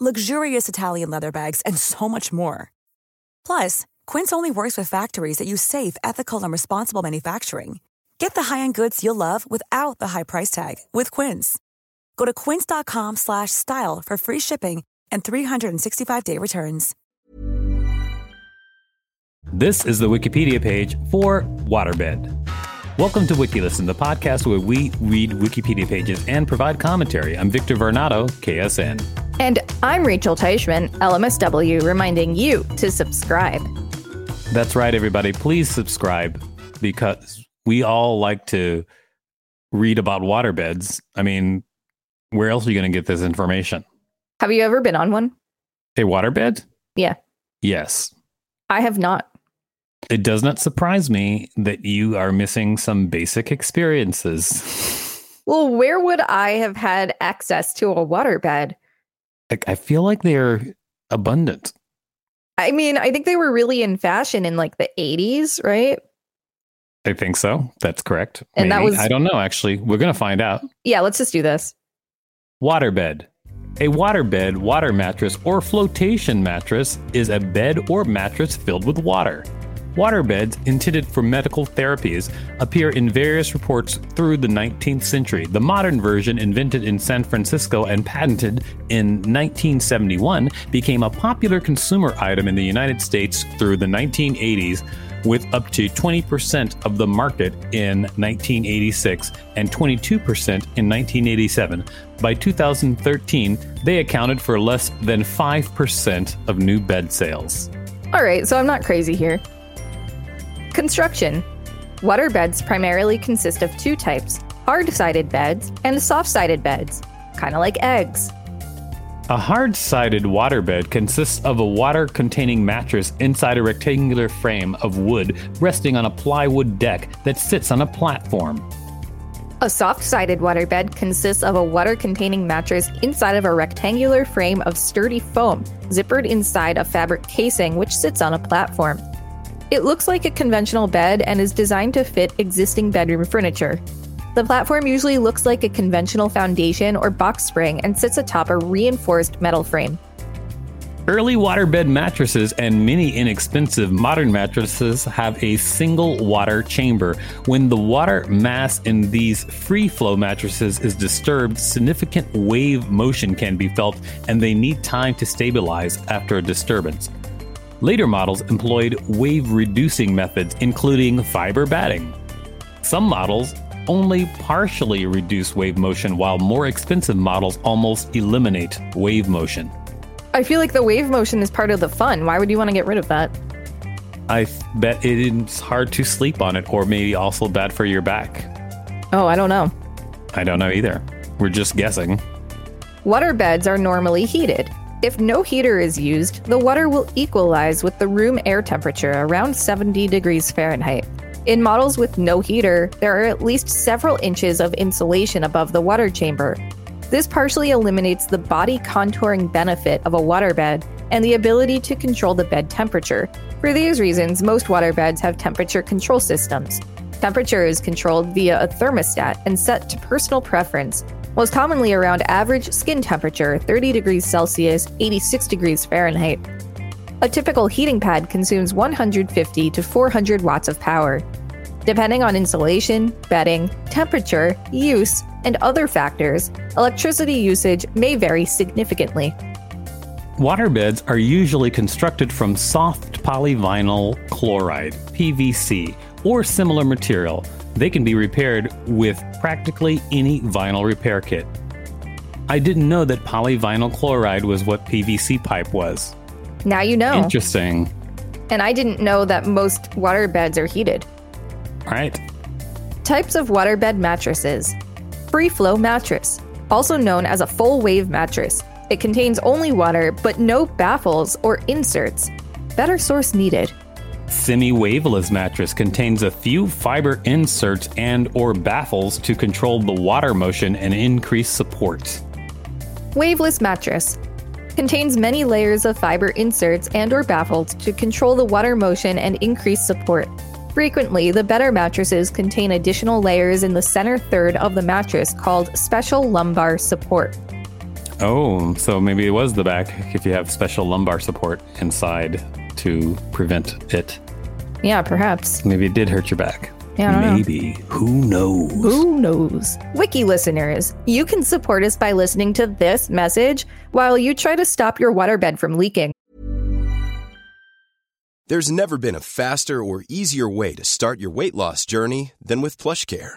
luxurious Italian leather bags, and so much more. Plus, Quince only works with factories that use safe, ethical, and responsible manufacturing. Get the high-end goods you'll love without the high price tag with Quince. Go to quince.com/style for free shipping and 365-day returns. This is the Wikipedia page for waterbed. Welcome to WikiListen, the podcast where we read Wikipedia pages and provide commentary. I'm Victor Varnado, KSN. And I'm Rachel Teichman, LMSW, reminding you to subscribe. That's right, everybody. Please subscribe because we all like to read about waterbeds. I mean, where else are you going to get this information? Have you ever been on one? A waterbed? Yeah. Yes. I have not. It does not surprise me that you are missing some basic experiences. well, where would I have had access to a waterbed? I feel like they're abundant. I mean, I think they were really in fashion in like the 80s, right? I think so. That's correct. And Maybe. that was I don't know actually. We're going to find out. Yeah, let's just do this. Waterbed. A waterbed, water mattress, or flotation mattress is a bed or mattress filled with water. Waterbeds, intended for medical therapies, appear in various reports through the 19th century. The modern version, invented in San Francisco and patented in 1971, became a popular consumer item in the United States through the 1980s with up to 20% of the market in 1986 and 22% in 1987. By 2013, they accounted for less than 5% of new bed sales. All right, so I'm not crazy here. Construction Water beds primarily consist of two types hard sided beds and soft sided beds, kind of like eggs. A hard sided waterbed consists of a water containing mattress inside a rectangular frame of wood resting on a plywood deck that sits on a platform. A soft sided waterbed consists of a water containing mattress inside of a rectangular frame of sturdy foam, zippered inside a fabric casing which sits on a platform. It looks like a conventional bed and is designed to fit existing bedroom furniture. The platform usually looks like a conventional foundation or box spring and sits atop a reinforced metal frame. Early waterbed mattresses and many inexpensive modern mattresses have a single water chamber. When the water mass in these free flow mattresses is disturbed, significant wave motion can be felt and they need time to stabilize after a disturbance. Later models employed wave reducing methods, including fiber batting. Some models only partially reduce wave motion, while more expensive models almost eliminate wave motion. I feel like the wave motion is part of the fun. Why would you want to get rid of that? I bet it's hard to sleep on it, or maybe also bad for your back. Oh, I don't know. I don't know either. We're just guessing. Water beds are normally heated. If no heater is used, the water will equalize with the room air temperature around 70 degrees Fahrenheit. In models with no heater, there are at least several inches of insulation above the water chamber. This partially eliminates the body contouring benefit of a waterbed and the ability to control the bed temperature. For these reasons, most waterbeds have temperature control systems. Temperature is controlled via a thermostat and set to personal preference, most commonly around average skin temperature 30 degrees Celsius, 86 degrees Fahrenheit. A typical heating pad consumes 150 to 400 watts of power. Depending on insulation, bedding, temperature, use, and other factors, electricity usage may vary significantly. Waterbeds are usually constructed from soft polyvinyl chloride, PVC, or similar material. They can be repaired with practically any vinyl repair kit. I didn't know that polyvinyl chloride was what PVC pipe was. Now you know. Interesting. And I didn't know that most waterbeds are heated. All right. Types of waterbed mattresses. Free flow mattress, also known as a full wave mattress. It contains only water but no baffles or inserts. Better source needed. Semi-waveless mattress contains a few fiber inserts and or baffles to control the water motion and increase support. Waveless mattress contains many layers of fiber inserts and or baffles to control the water motion and increase support. Frequently, the better mattresses contain additional layers in the center third of the mattress called special lumbar support. Oh, so maybe it was the back if you have special lumbar support inside to prevent it. Yeah, perhaps. Maybe it did hurt your back. Yeah, maybe. Who knows? Who knows? Wiki listeners, you can support us by listening to this message while you try to stop your waterbed from leaking. There's never been a faster or easier way to start your weight loss journey than with PlushCare.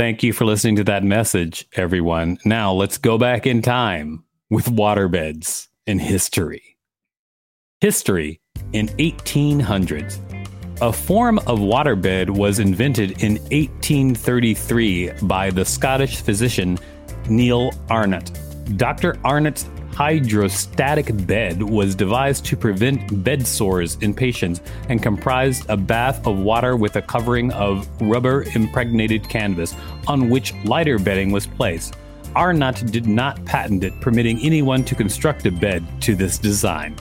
Thank you for listening to that message, everyone. Now let's go back in time with waterbeds in history. History in 1800s. A form of waterbed was invented in 1833 by the Scottish physician Neil Arnott. Dr. Arnott's hydrostatic bed was devised to prevent bed sores in patients and comprised a bath of water with a covering of rubber impregnated canvas on which lighter bedding was placed. Arnott did not patent it, permitting anyone to construct a bed to this design.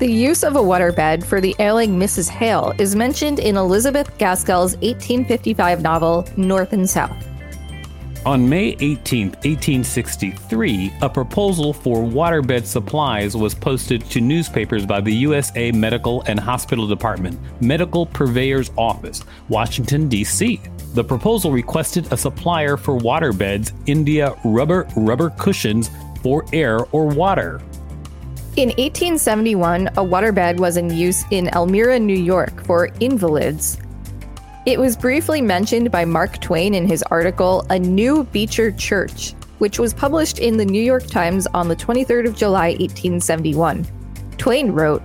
The use of a waterbed for the ailing Mrs. Hale is mentioned in Elizabeth Gaskell's 1855 novel North and South. On May 18, 1863, a proposal for waterbed supplies was posted to newspapers by the USA Medical and Hospital Department, Medical Purveyor's Office, Washington, D.C. The proposal requested a supplier for waterbeds, India rubber rubber cushions for air or water. In 1871, a waterbed was in use in Elmira, New York for invalids. It was briefly mentioned by Mark Twain in his article, A New Beecher Church, which was published in the New York Times on the 23rd of July, 1871. Twain wrote,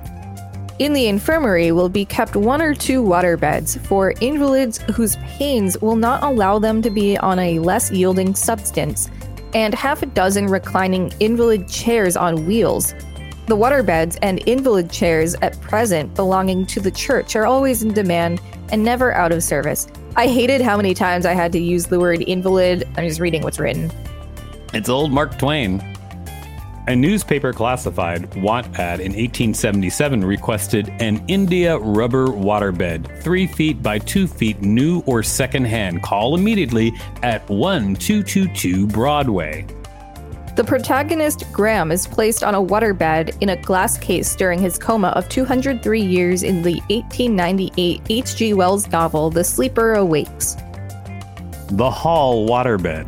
In the infirmary will be kept one or two waterbeds for invalids whose pains will not allow them to be on a less yielding substance, and half a dozen reclining invalid chairs on wheels. The waterbeds and invalid chairs at present belonging to the church are always in demand and never out of service. I hated how many times I had to use the word invalid. I'm just reading what's written. It's old Mark Twain. A newspaper classified want Wattpad in 1877 requested an India rubber waterbed, 3 feet by 2 feet, new or secondhand. Call immediately at 1222 Broadway. The protagonist, Graham, is placed on a waterbed in a glass case during his coma of 203 years in the 1898 H.G. Wells novel The Sleeper Awakes. The Hall Waterbed.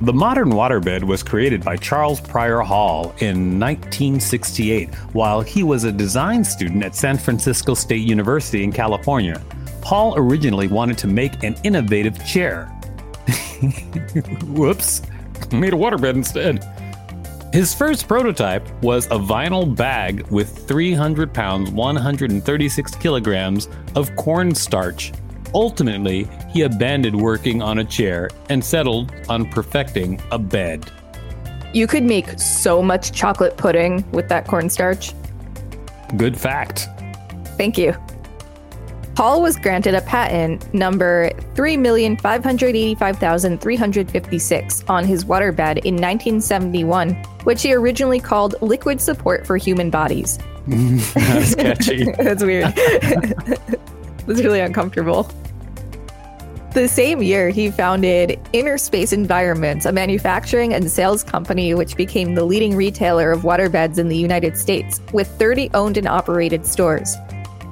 The modern waterbed was created by Charles Prior Hall in 1968 while he was a design student at San Francisco State University in California. Hall originally wanted to make an innovative chair. Whoops, made a waterbed instead. His first prototype was a vinyl bag with 300 pounds, 136 kilograms of cornstarch Ultimately, he abandoned working on a chair and settled on perfecting a bed. You could make so much chocolate pudding with that cornstarch. Good fact. Thank you. Hall was granted a patent number 3,585,356 on his waterbed in 1971, which he originally called Liquid Support for Human Bodies. That's catchy. That's weird. was really uncomfortable. The same year, he founded Inner Space Environments, a manufacturing and sales company which became the leading retailer of waterbeds in the United States, with 30 owned and operated stores.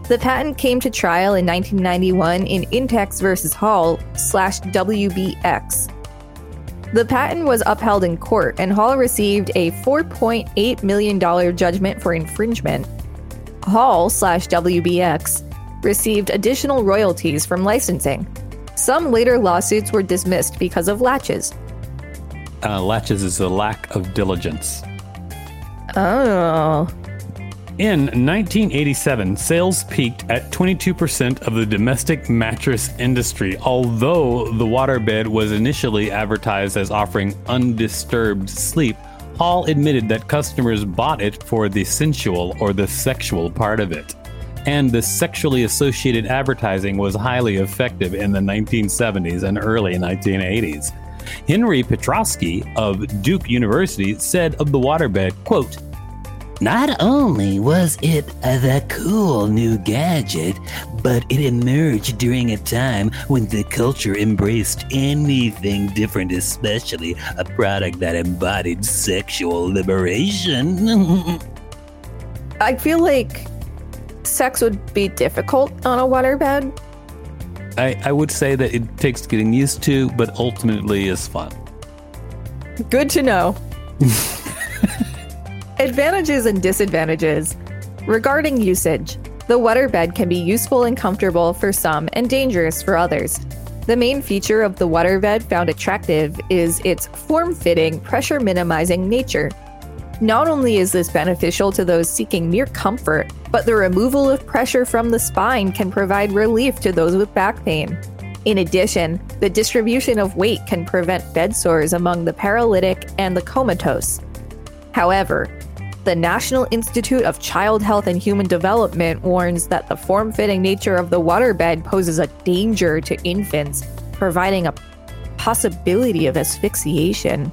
The patent came to trial in 1991 in Intex versus Hall slash WBX. The patent was upheld in court, and Hall received a $4.8 million judgment for infringement. Hall slash WBX received additional royalties from licensing. Some later lawsuits were dismissed because of laches. Uh, laches is a lack of diligence. Oh. In 1987, sales peaked at 22% of the domestic mattress industry, although the waterbed was initially advertised as offering undisturbed sleep. Hall admitted that customers bought it for the sensual or the sexual part of it and the sexually associated advertising was highly effective in the 1970s and early 1980s. Henry Petroski of Duke University said of the waterbed, quote, not only was it the cool new gadget, but it emerged during a time when the culture embraced anything different, especially a product that embodied sexual liberation. I feel like sex would be difficult on a waterbed? I, I would say that it takes getting used to, but ultimately is fun. Good to know. Advantages and disadvantages. Regarding usage, the waterbed can be useful and comfortable for some and dangerous for others. The main feature of the waterbed found attractive is its form fitting, pressure minimizing nature. Not only is this beneficial to those seeking mere comfort, but the removal of pressure from the spine can provide relief to those with back pain. In addition, the distribution of weight can prevent bed sores among the paralytic and the comatose. However, the National Institute of Child Health and Human Development warns that the form fitting nature of the waterbed poses a danger to infants, providing a possibility of asphyxiation.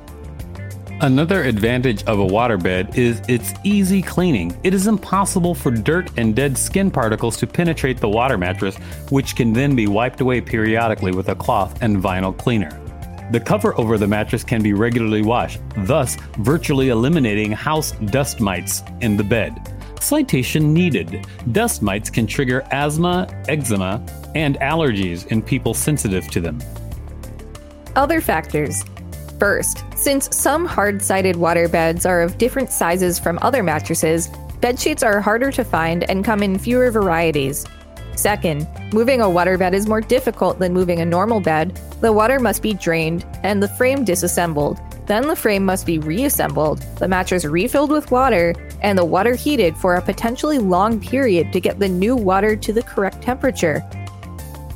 Another advantage of a waterbed is its easy cleaning. It is impossible for dirt and dead skin particles to penetrate the water mattress, which can then be wiped away periodically with a cloth and vinyl cleaner. The cover over the mattress can be regularly washed, thus virtually eliminating house dust mites in the bed. Citation needed. Dust mites can trigger asthma, eczema, and allergies in people sensitive to them. Other factors First, since some hard sided waterbeds are of different sizes from other mattresses, bed sheets are harder to find and come in fewer varieties. Second, moving a waterbed is more difficult than moving a normal bed. The water must be drained and the frame disassembled. Then the frame must be reassembled, the mattress refilled with water, and the water heated for a potentially long period to get the new water to the correct temperature.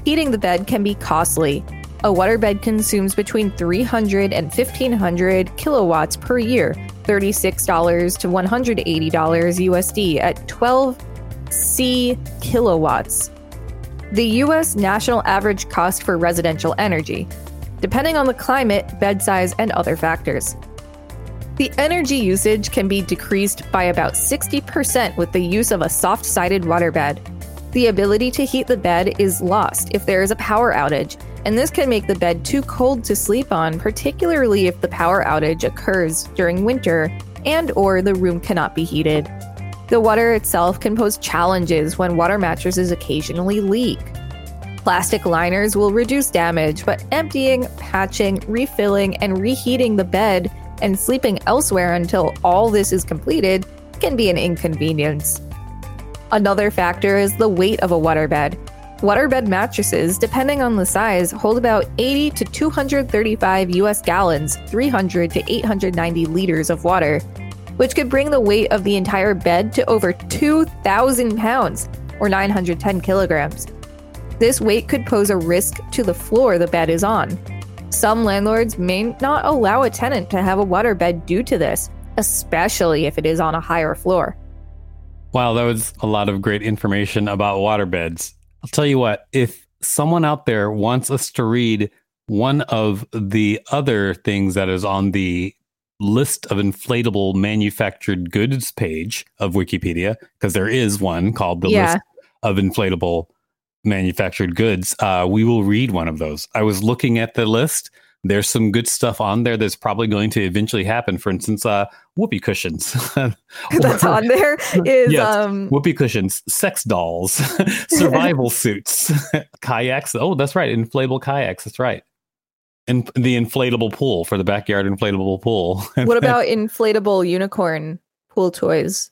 Heating the bed can be costly, a waterbed consumes between 300 and 1500 kilowatts per year, $36 to $180 USD at 12 C kilowatts. The US national average cost for residential energy, depending on the climate, bed size, and other factors. The energy usage can be decreased by about 60% with the use of a soft sided waterbed. The ability to heat the bed is lost if there is a power outage, and this can make the bed too cold to sleep on, particularly if the power outage occurs during winter and or the room cannot be heated. The water itself can pose challenges when water mattresses occasionally leak. Plastic liners will reduce damage, but emptying, patching, refilling, and reheating the bed and sleeping elsewhere until all this is completed can be an inconvenience. Another factor is the weight of a waterbed. Waterbed mattresses, depending on the size, hold about 80 to 235 US gallons, 300 to 890 liters of water, which could bring the weight of the entire bed to over 2,000 pounds, or 910 kilograms. This weight could pose a risk to the floor the bed is on. Some landlords may not allow a tenant to have a waterbed due to this, especially if it is on a higher floor. Wow, that was a lot of great information about waterbeds. I'll tell you what, if someone out there wants us to read one of the other things that is on the list of inflatable manufactured goods page of Wikipedia, because there is one called the Yeah. list of inflatable manufactured goods, uh, we will read one of those. I was looking at the list. There's some good stuff on there that's probably going to eventually happen. For instance, uh, whoopee cushions. That's Or- on there is Yes. um whoopee cushions, sex dolls, survival suits, kayaks. Oh, that's right, inflatable kayaks. That's right. And the inflatable pool for the backyard inflatable pool. what about inflatable unicorn pool toys?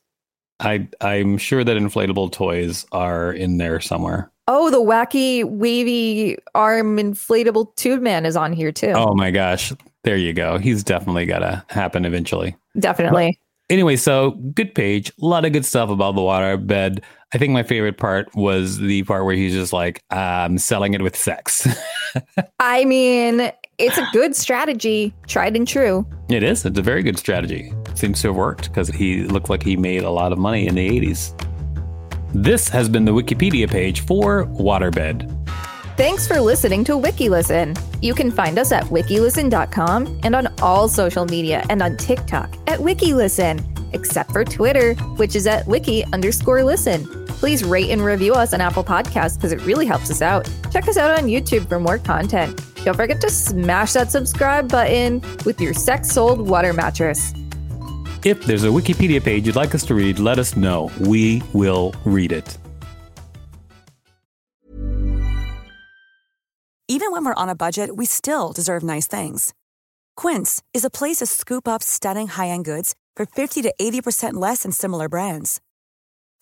I I'm sure that inflatable toys are in there somewhere. Oh, the wacky wavy arm inflatable tube man is on here too. Oh my gosh. There you go. He's definitely gotta happen eventually. Definitely. Anyway, so good page, a lot of good stuff about the water bed. I think my favorite part was the part where he's just like, I'm selling it with sex. I mean, it's a good strategy, tried and true. It is. It's a very good strategy. Seems to have worked because he looked like he made a lot of money in the 80s. This has been the Wikipedia page for Waterbed. Thanks for listening to WikiListen. You can find us at wikilisten.com and on all social media and on TikTok at WikiListen, except for Twitter, which is at wiki underscore listen. Please rate and review us on Apple Podcasts because it really helps us out. Check us out on YouTube for more content. Don't forget to smash that subscribe button with your sex sold water mattress. If there's a Wikipedia page you'd like us to read, let us know. We will read it. Even when we're on a budget, we still deserve nice things. Quince is a place to scoop up stunning high end goods for 50 to 80% less than similar brands.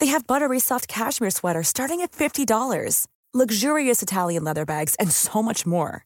They have buttery soft cashmere sweaters starting at $50, luxurious Italian leather bags, and so much more.